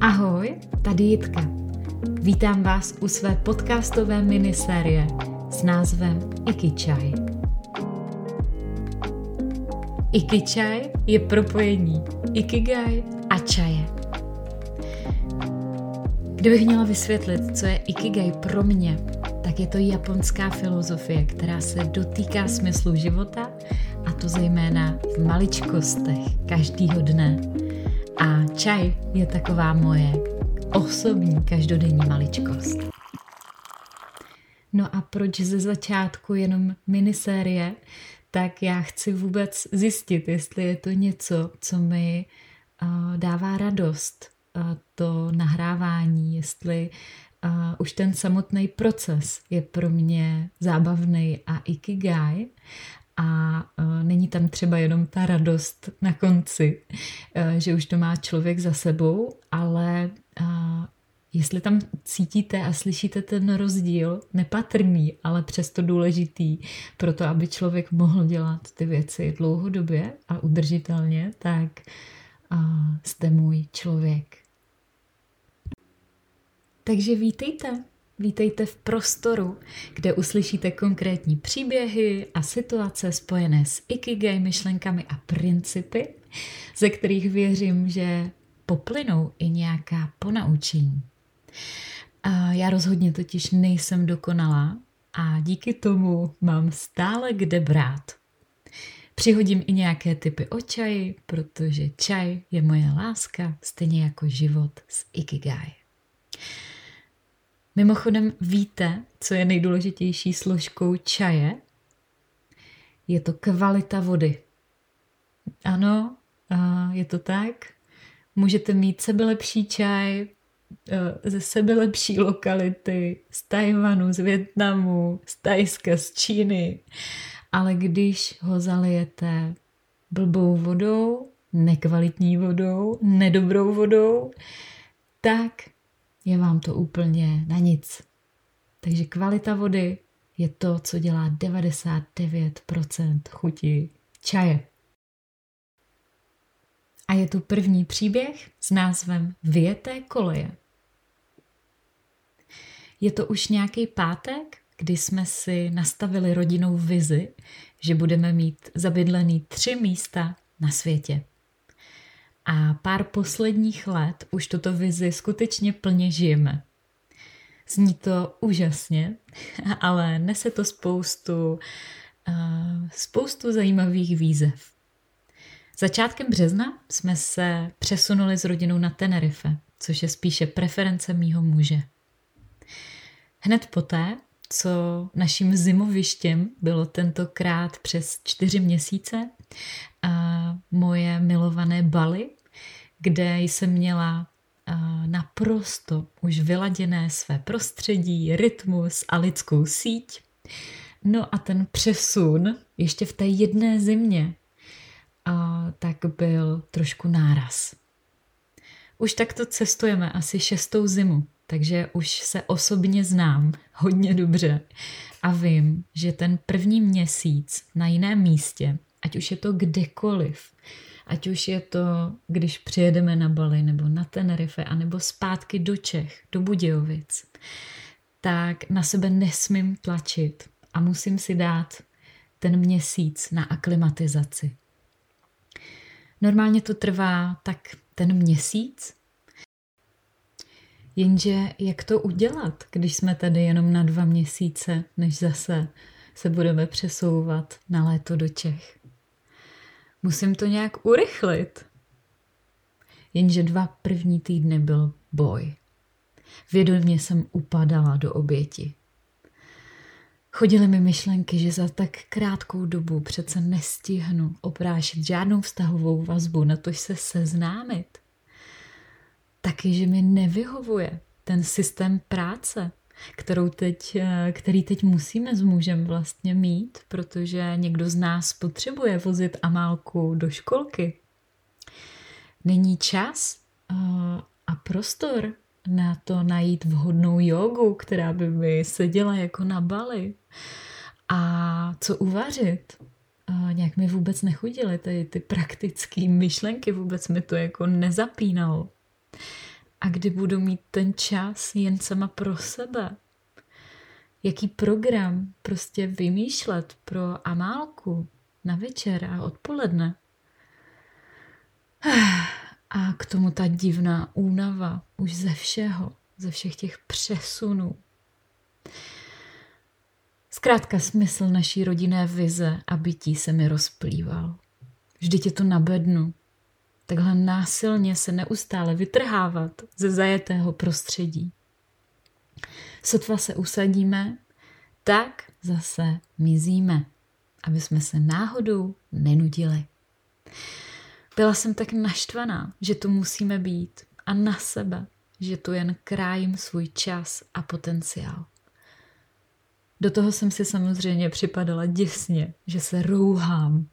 Ahoj, tady Jitka. Vítám vás u své podcastové minisérie s názvem Ikichai. Ikichai je propojení Ikigai a čaje. Kdybych měla vysvětlit, co je Ikigai pro mě, tak je to japonská filozofie, která se dotýká smyslu života a to zejména v maličkostech každýho dne. A čaj je taková moje osobní každodenní maličkost. No a proč ze začátku jenom minisérie? Tak já chci vůbec zjistit, jestli je to něco, co mi dává radost, to nahrávání, jestli už ten samotný proces je pro mě zábavný a ikigai. A není tam třeba jenom ta radost na konci, že už to má člověk za sebou, ale jestli tam cítíte a slyšíte ten rozdíl, nepatrný, ale přesto důležitý, pro to, aby člověk mohl dělat ty věci dlouhodobě a udržitelně, tak uh, jste můj člověk. Takže vítejte. Vítejte v prostoru, kde uslyšíte konkrétní příběhy a situace spojené s ikigai myšlenkami a principy, ze kterých věřím, že poplynou i nějaká ponaučení. A já rozhodně totiž nejsem dokonalá a díky tomu mám stále kde brát. Přihodím i nějaké typy o čaji, protože čaj je moje láska, stejně jako život s ikigai. Mimochodem víte, co je nejdůležitější složkou čaje? Je to kvalita vody. Ano, je to tak. Můžete mít sebelepší čaj e, ze sebelepší lokality, z Tajvanu, z Větnamu, z Tajska, z Číny. Ale když ho zalijete blbou vodou, nekvalitní vodou, nedobrou vodou, tak je vám to úplně na nic. Takže kvalita vody je to, co dělá 99% chuti čaje. A je tu první příběh s názvem Vyjeté koleje. Je to už nějaký pátek, kdy jsme si nastavili rodinou vizi, že budeme mít zabydlený tři místa na světě. A pár posledních let už tuto vizi skutečně plně žijeme. Zní to úžasně, ale nese to spoustu, uh, spoustu zajímavých výzev. Začátkem března jsme se přesunuli s rodinou na Tenerife, což je spíše preference mýho muže. Hned poté, co naším zimovištěm bylo tentokrát přes čtyři měsíce a moje milované Bali, kde jsem měla naprosto už vyladěné své prostředí, rytmus a lidskou síť. No a ten přesun ještě v té jedné zimě, a tak byl trošku náraz. Už takto cestujeme asi šestou zimu, takže už se osobně znám hodně dobře a vím, že ten první měsíc na jiném místě, ať už je to kdekoliv, ať už je to, když přijedeme na Bali nebo na Tenerife, anebo zpátky do Čech, do Budějovic, tak na sebe nesmím tlačit a musím si dát ten měsíc na aklimatizaci. Normálně to trvá tak ten měsíc, Jenže jak to udělat, když jsme tady jenom na dva měsíce, než zase se budeme přesouvat na léto do Čech? Musím to nějak urychlit. Jenže dva první týdny byl boj. Vědomě jsem upadala do oběti. Chodily mi myšlenky, že za tak krátkou dobu přece nestihnu oprášit žádnou vztahovou vazbu, na tož se seznámit. Taky, že mi nevyhovuje ten systém práce, kterou teď, který teď musíme s mužem vlastně mít, protože někdo z nás potřebuje vozit Amálku do školky. Není čas prostor na to najít vhodnou jogu, která by mi seděla jako na bali. A co uvařit? A nějak mi vůbec nechudily ty, ty praktické myšlenky, vůbec mi to jako nezapínalo. A kdy budu mít ten čas jen sama pro sebe? Jaký program prostě vymýšlet pro Amálku na večer a odpoledne? A k tomu ta divná únava už ze všeho, ze všech těch přesunů. Zkrátka smysl naší rodinné vize a bytí se mi rozplýval. Vždyť je to na bednu. Takhle násilně se neustále vytrhávat ze zajetého prostředí. Sotva se usadíme, tak zase mizíme, aby jsme se náhodou nenudili. Byla jsem tak naštvaná, že tu musíme být a na sebe, že tu jen krájím svůj čas a potenciál. Do toho jsem si samozřejmě připadala děsně, že se rouhám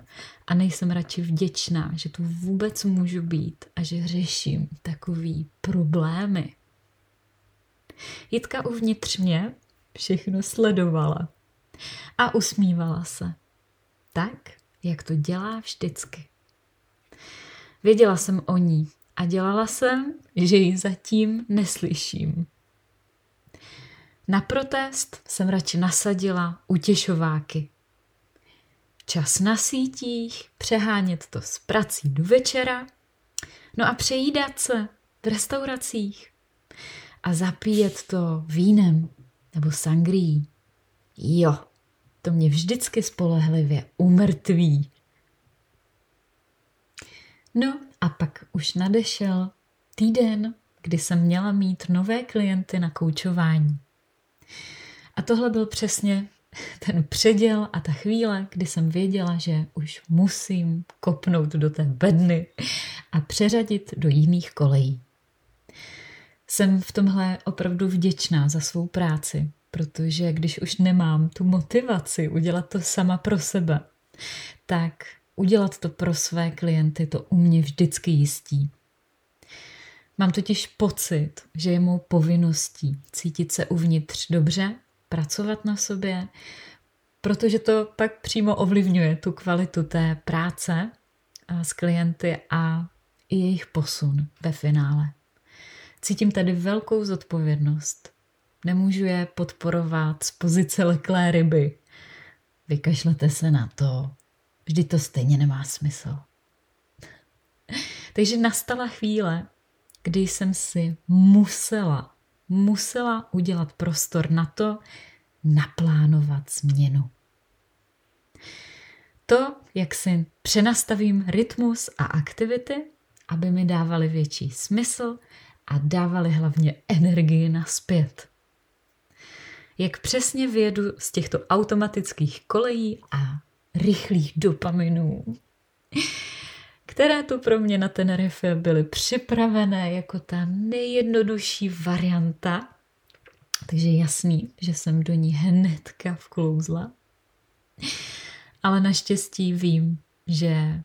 a nejsem radši vděčná, že tu vůbec můžu být a že řeším takový problémy. Jitka uvnitř mě všechno sledovala a usmívala se. Tak, jak to dělá vždycky. Věděla jsem o ní a dělala jsem, že ji zatím neslyším. Na protest jsem radši nasadila utěšováky. Čas na sítích, přehánět to z prací do večera, no a přejídat se v restauracích a zapíjet to vínem nebo sangrií. Jo, to mě vždycky spolehlivě umrtví. No a pak už nadešel týden, kdy jsem měla mít nové klienty na koučování. A tohle byl přesně ten předěl a ta chvíle, kdy jsem věděla, že už musím kopnout do té bedny a přeřadit do jiných kolejí. Jsem v tomhle opravdu vděčná za svou práci, protože když už nemám tu motivaci udělat to sama pro sebe, tak udělat to pro své klienty to u mě vždycky jistí. Mám totiž pocit, že je mou povinností cítit se uvnitř dobře, pracovat na sobě, protože to pak přímo ovlivňuje tu kvalitu té práce s klienty a i jejich posun ve finále. Cítím tady velkou zodpovědnost. Nemůžu je podporovat z pozice leklé ryby. Vykašlete se na to. Vždyť to stejně nemá smysl. Takže nastala chvíle, kdy jsem si musela, musela udělat prostor na to, naplánovat změnu. To, jak si přenastavím rytmus a aktivity, aby mi dávaly větší smysl a dávaly hlavně energii naspět. Jak přesně vyjedu z těchto automatických kolejí a rychlých dopaminů které tu pro mě na Tenerife byly připravené jako ta nejjednodušší varianta. Takže jasný, že jsem do ní hnedka vklouzla. Ale naštěstí vím, že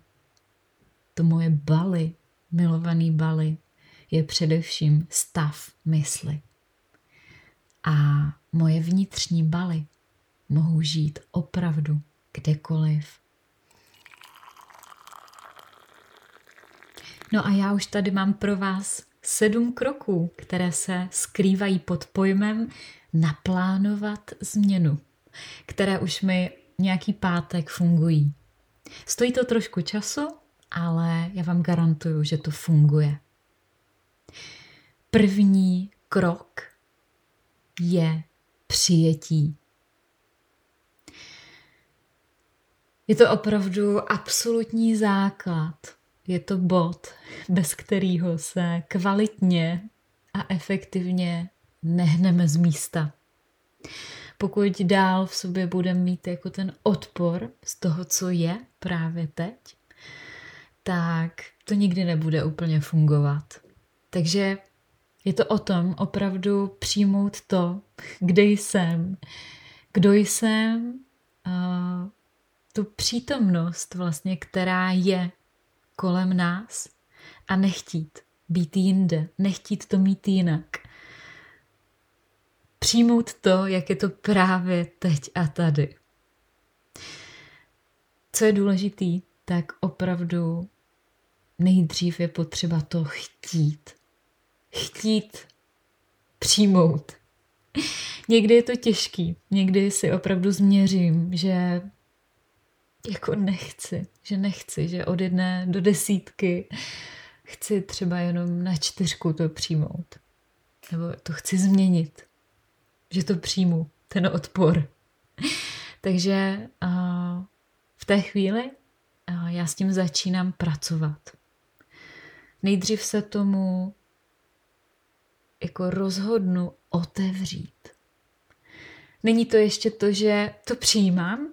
to moje baly, milovaný baly, je především stav mysli. A moje vnitřní baly mohou žít opravdu kdekoliv No a já už tady mám pro vás sedm kroků, které se skrývají pod pojmem naplánovat změnu, které už mi nějaký pátek fungují. Stojí to trošku času, ale já vám garantuju, že to funguje. První krok je přijetí. Je to opravdu absolutní základ je to bod, bez kterého se kvalitně a efektivně nehneme z místa. Pokud dál v sobě budeme mít jako ten odpor z toho, co je právě teď, tak to nikdy nebude úplně fungovat. Takže je to o tom opravdu přijmout to, kde jsem, kdo jsem, tu přítomnost vlastně, která je kolem nás a nechtít, být jinde, nechtít to mít jinak. Přijmout to, jak je to právě teď a tady. Co je důležitý, tak opravdu nejdřív je potřeba to chtít. Chtít přijmout. Někdy je to těžký, někdy si opravdu změřím, že jako nechci, že nechci, že od jedné do desítky chci třeba jenom na čtyřku to přijmout. Nebo to chci změnit, že to přijmu, ten odpor. Takže uh, v té chvíli uh, já s tím začínám pracovat. Nejdřív se tomu jako rozhodnu otevřít. Není to ještě to, že to přijímám,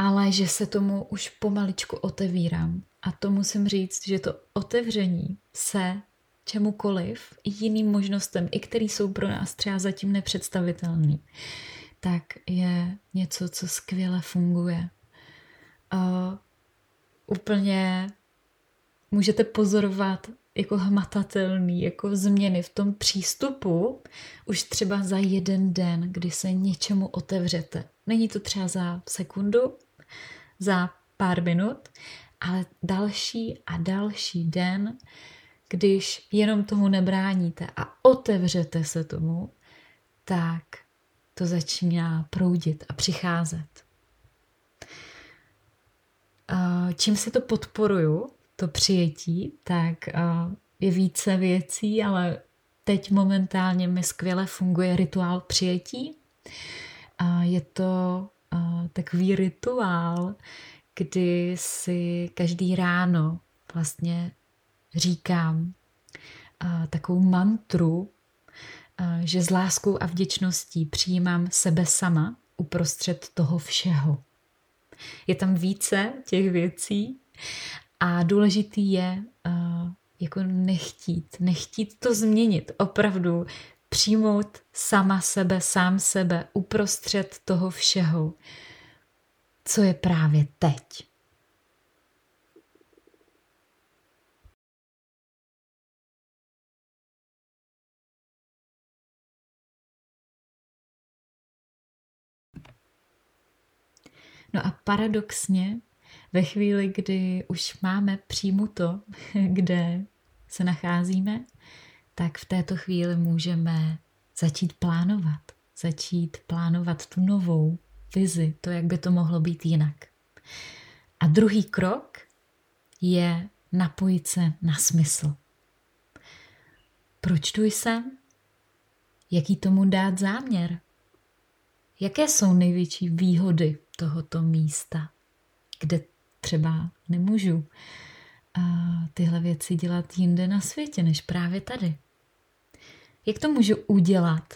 ale že se tomu už pomaličku otevírám. A to musím říct, že to otevření se čemukoliv, jiným možnostem, i který jsou pro nás třeba zatím nepředstavitelný, tak je něco, co skvěle funguje. Uh, úplně můžete pozorovat jako hmatatelný, jako změny v tom přístupu už třeba za jeden den, kdy se něčemu otevřete. Není to třeba za sekundu, za pár minut, ale další a další den, když jenom tomu nebráníte a otevřete se tomu, tak to začíná proudit a přicházet. Čím se to podporuju, to přijetí, tak je více věcí, ale teď momentálně mi skvěle funguje rituál přijetí. Je to takový rituál, kdy si každý ráno vlastně říkám takovou mantru, že s láskou a vděčností přijímám sebe sama uprostřed toho všeho. Je tam více těch věcí a důležitý je jako nechtít, nechtít to změnit, opravdu přijmout sama sebe, sám sebe uprostřed toho všeho, co je právě teď. No a paradoxně, ve chvíli, kdy už máme to, kde se nacházíme, tak v této chvíli můžeme začít plánovat. Začít plánovat tu novou vizi, to, jak by to mohlo být jinak. A druhý krok je napojit se na smysl. Proč tu jsem? Jaký tomu dát záměr? Jaké jsou největší výhody tohoto místa, kde třeba nemůžu a tyhle věci dělat jinde na světě, než právě tady. Jak to můžu udělat,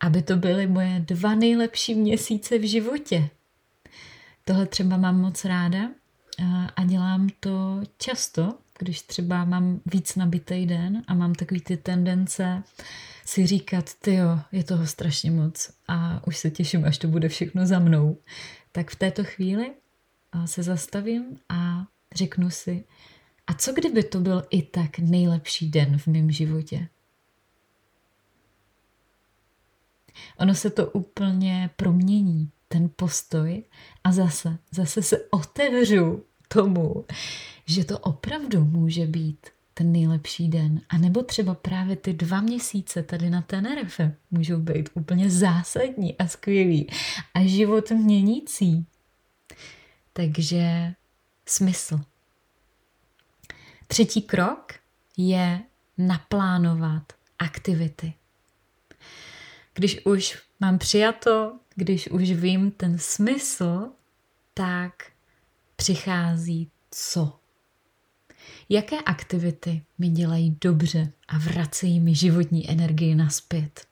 aby to byly moje dva nejlepší měsíce v životě? Tohle třeba mám moc ráda a dělám to často, když třeba mám víc nabitý den a mám takový ty tendence si říkat, ty jo, je toho strašně moc a už se těším, až to bude všechno za mnou, tak v této chvíli se zastavím a řeknu si, a co kdyby to byl i tak nejlepší den v mém životě? Ono se to úplně promění, ten postoj, a zase, zase se otevřu tomu, že to opravdu může být ten nejlepší den. A nebo třeba právě ty dva měsíce tady na Tenerife můžou být úplně zásadní a skvělý a život měnící. Takže smysl. Třetí krok je naplánovat aktivity. Když už mám přijato, když už vím ten smysl, tak přichází co. Jaké aktivity mi dělají dobře a vracejí mi životní energii naspět?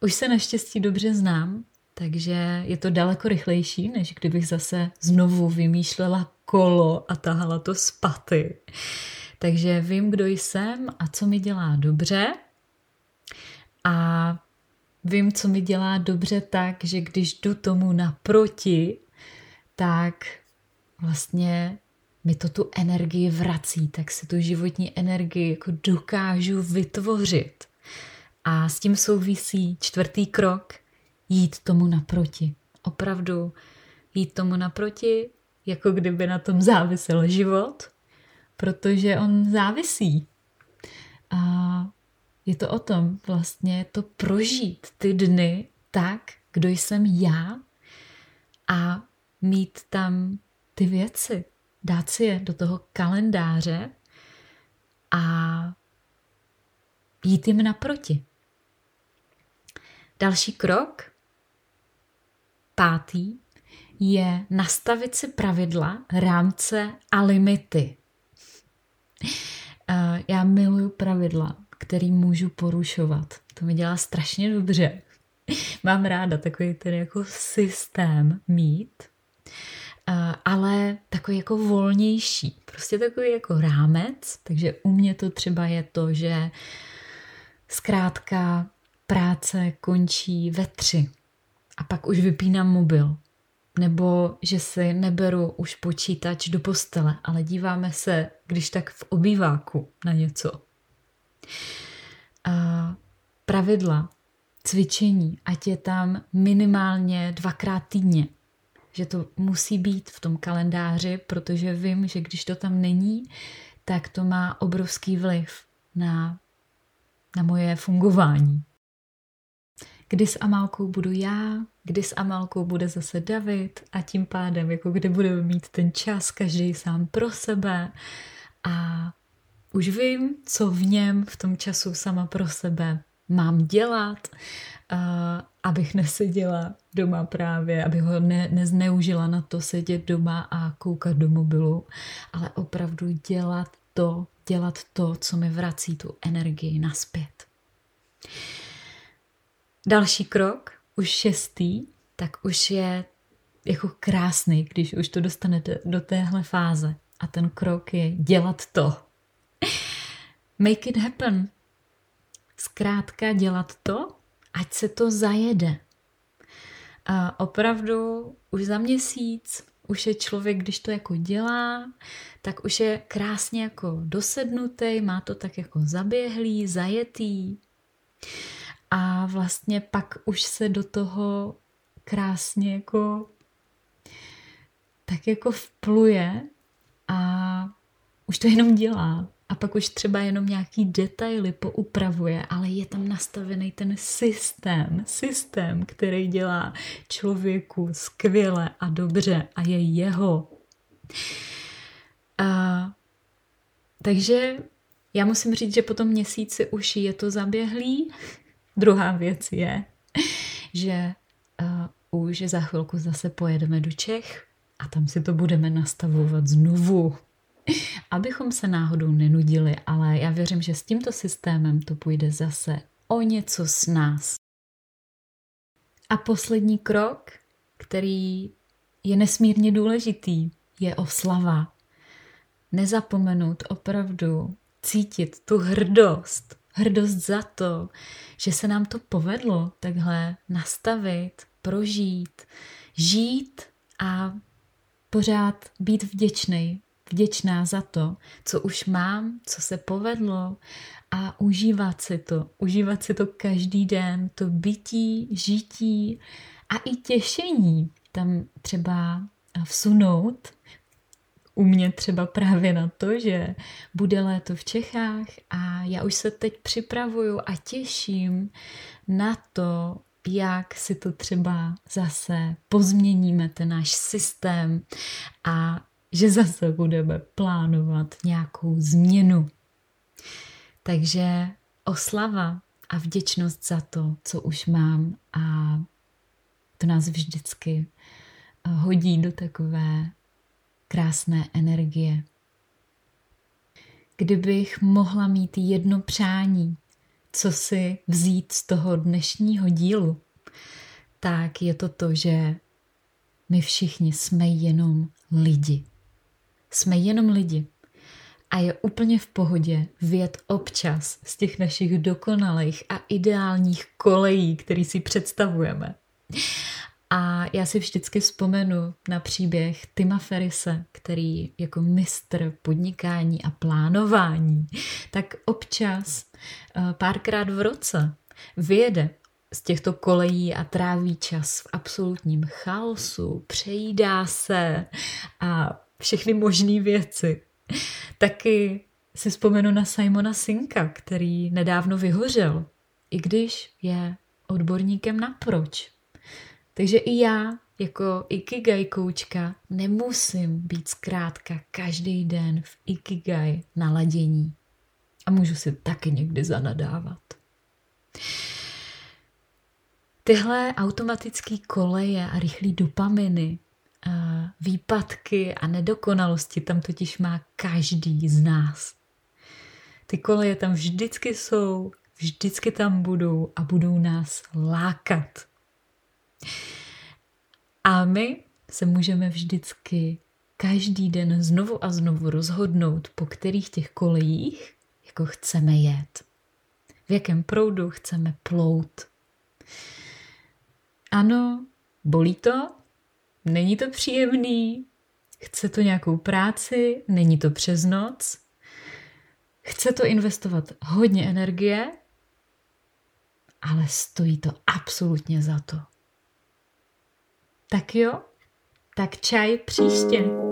Už se naštěstí dobře znám, takže je to daleko rychlejší, než kdybych zase znovu vymýšlela kolo a tahala to z paty. Takže vím, kdo jsem a co mi dělá dobře. A vím, co mi dělá dobře tak, že když jdu tomu naproti, tak vlastně mi to tu energii vrací, tak si tu životní energii jako dokážu vytvořit. A s tím souvisí čtvrtý krok, jít tomu naproti. Opravdu jít tomu naproti, jako kdyby na tom závisel život, protože on závisí. A je to o tom vlastně to prožít ty dny tak, kdo jsem já a mít tam ty věci, dát si je do toho kalendáře a jít jim naproti. Další krok, pátý, je nastavit si pravidla, rámce a limity. Eh, já miluju pravidla, který můžu porušovat. To mi dělá strašně dobře. Mám ráda takový ten jako systém mít, ale takový jako volnější. Prostě takový jako rámec, takže u mě to třeba je to, že zkrátka práce končí ve tři a pak už vypínám mobil. Nebo že si neberu už počítač do postele, ale díváme se, když tak v obýváku na něco. Pravidla, cvičení, ať je tam minimálně dvakrát týdně. Že to musí být v tom kalendáři, protože vím, že když to tam není, tak to má obrovský vliv na, na moje fungování kdy s Amálkou budu já, kdy s Amálkou bude zase David a tím pádem, jako kdy budeme mít ten čas každý sám pro sebe a už vím, co v něm v tom času sama pro sebe mám dělat, abych neseděla doma právě, abych ho ne, nezneužila na to sedět doma a koukat do mobilu, ale opravdu dělat to, dělat to, co mi vrací tu energii naspět. Další krok, už šestý, tak už je jako krásný, když už to dostanete do téhle fáze. A ten krok je dělat to. Make it happen. Zkrátka dělat to, ať se to zajede. A opravdu už za měsíc, už je člověk, když to jako dělá, tak už je krásně jako dosednutý, má to tak jako zaběhlý, zajetý a vlastně pak už se do toho krásně jako tak jako vpluje a už to jenom dělá. A pak už třeba jenom nějaký detaily poupravuje, ale je tam nastavený ten systém, systém, který dělá člověku skvěle a dobře a je jeho. A, takže já musím říct, že po tom měsíci už je to zaběhlý, Druhá věc je, že uh, už za chvilku zase pojedeme do Čech a tam si to budeme nastavovat znovu. Abychom se náhodou nenudili, ale já věřím, že s tímto systémem to půjde zase o něco s nás. A poslední krok, který je nesmírně důležitý, je oslava. Nezapomenout opravdu cítit tu hrdost, hrdost za to, že se nám to povedlo takhle nastavit, prožít, žít a pořád být vděčný, vděčná za to, co už mám, co se povedlo a užívat si to, užívat si to každý den, to bytí, žití a i těšení tam třeba vsunout. U mě třeba právě na to, že bude léto v Čechách a já už se teď připravuju a těším na to, jak si to třeba zase pozměníme, ten náš systém a že zase budeme plánovat nějakou změnu. Takže oslava a vděčnost za to, co už mám a to nás vždycky hodí do takové krásné energie. Kdybych mohla mít jedno přání, co si vzít z toho dnešního dílu, tak je to to, že my všichni jsme jenom lidi. Jsme jenom lidi. A je úplně v pohodě vět občas z těch našich dokonalých a ideálních kolejí, který si představujeme. A já si vždycky vzpomenu na příběh Tima Ferise, který jako mistr podnikání a plánování, tak občas eh, párkrát v roce vyjede z těchto kolejí a tráví čas v absolutním chaosu, přejídá se a všechny možné věci. Taky si vzpomenu na Simona Sinka, který nedávno vyhořel, i když je odborníkem na proč. Takže i já, jako Ikigai koučka, nemusím být zkrátka každý den v Ikigai naladění. A můžu si taky někdy zanadávat. Tyhle automatické koleje a rychlé dopaminy, výpadky a nedokonalosti tam totiž má každý z nás. Ty koleje tam vždycky jsou, vždycky tam budou a budou nás lákat. A my se můžeme vždycky každý den znovu a znovu rozhodnout, po kterých těch kolejích jako chceme jet. V jakém proudu chceme plout. Ano, bolí to, není to příjemný, chce to nějakou práci, není to přes noc, chce to investovat hodně energie, ale stojí to absolutně za to. Tak jo, tak čaj příště.